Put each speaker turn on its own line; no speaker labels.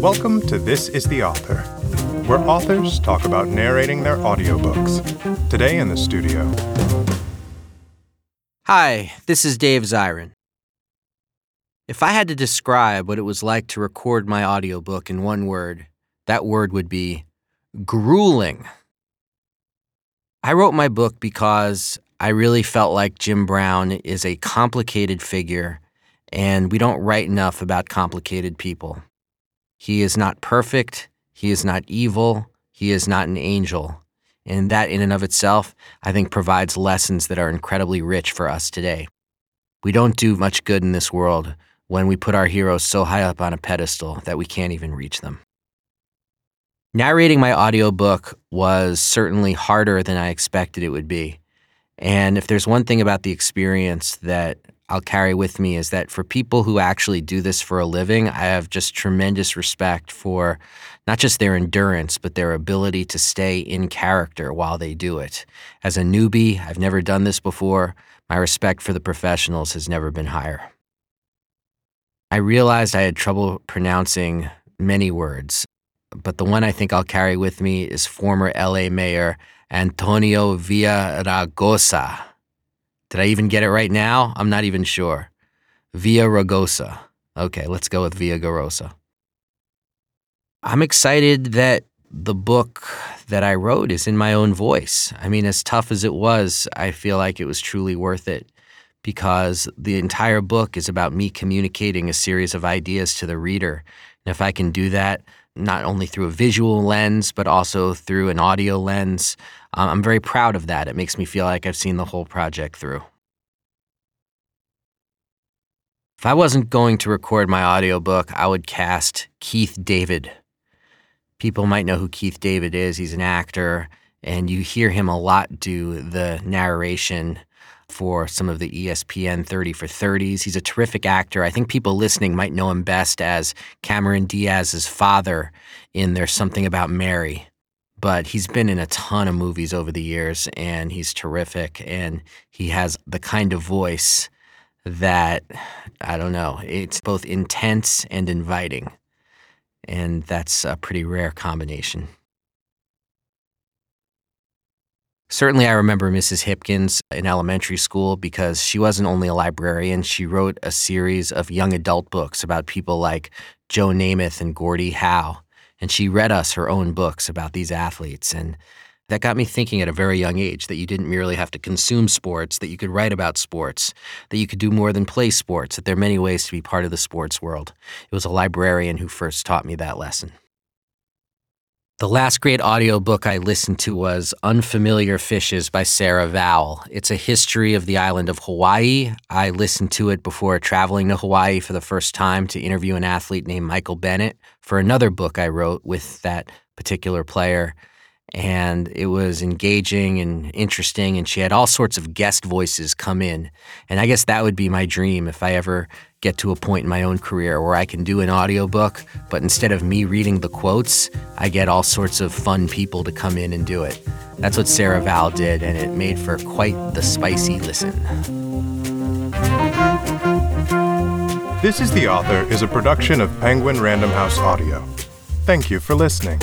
Welcome to This is the Author, where authors talk about narrating their audiobooks. Today in the studio.
Hi, this is Dave Zirin. If I had to describe what it was like to record my audiobook in one word, that word would be grueling. I wrote my book because I really felt like Jim Brown is a complicated figure, and we don't write enough about complicated people. He is not perfect. He is not evil. He is not an angel. And that, in and of itself, I think provides lessons that are incredibly rich for us today. We don't do much good in this world when we put our heroes so high up on a pedestal that we can't even reach them. Narrating my audiobook was certainly harder than I expected it would be. And if there's one thing about the experience that I'll carry with me is that for people who actually do this for a living, I have just tremendous respect for not just their endurance, but their ability to stay in character while they do it. As a newbie, I've never done this before. My respect for the professionals has never been higher. I realized I had trouble pronouncing many words, but the one I think I'll carry with me is former LA Mayor Antonio Villaraigosa. Did I even get it right now? I'm not even sure. Via Ragosa. Okay, let's go with Villaraigosa. I'm excited that the book that I wrote is in my own voice. I mean, as tough as it was, I feel like it was truly worth it because the entire book is about me communicating a series of ideas to the reader. And if I can do that, not only through a visual lens, but also through an audio lens, uh, I'm very proud of that. It makes me feel like I've seen the whole project through. If I wasn't going to record my audiobook, I would cast Keith David. People might know who Keith David is. He's an actor, and you hear him a lot do the narration for some of the ESPN 30 for 30s. He's a terrific actor. I think people listening might know him best as Cameron Diaz's father in There's Something About Mary. But he's been in a ton of movies over the years and he's terrific. And he has the kind of voice that, I don't know, it's both intense and inviting. And that's a pretty rare combination. Certainly, I remember Mrs. Hipkins in elementary school because she wasn't only a librarian, she wrote a series of young adult books about people like Joe Namath and Gordie Howe. And she read us her own books about these athletes. And that got me thinking at a very young age that you didn't merely have to consume sports, that you could write about sports, that you could do more than play sports, that there are many ways to be part of the sports world. It was a librarian who first taught me that lesson. The last great audiobook I listened to was Unfamiliar Fishes by Sarah Vowell. It's a history of the island of Hawaii. I listened to it before traveling to Hawaii for the first time to interview an athlete named Michael Bennett for another book I wrote with that particular player. And it was engaging and interesting, and she had all sorts of guest voices come in. And I guess that would be my dream if I ever get to a point in my own career where I can do an audiobook, but instead of me reading the quotes, I get all sorts of fun people to come in and do it. That's what Sarah Vowell did, and it made for quite the spicy listen.
This is the Author is a production of Penguin Random House Audio. Thank you for listening.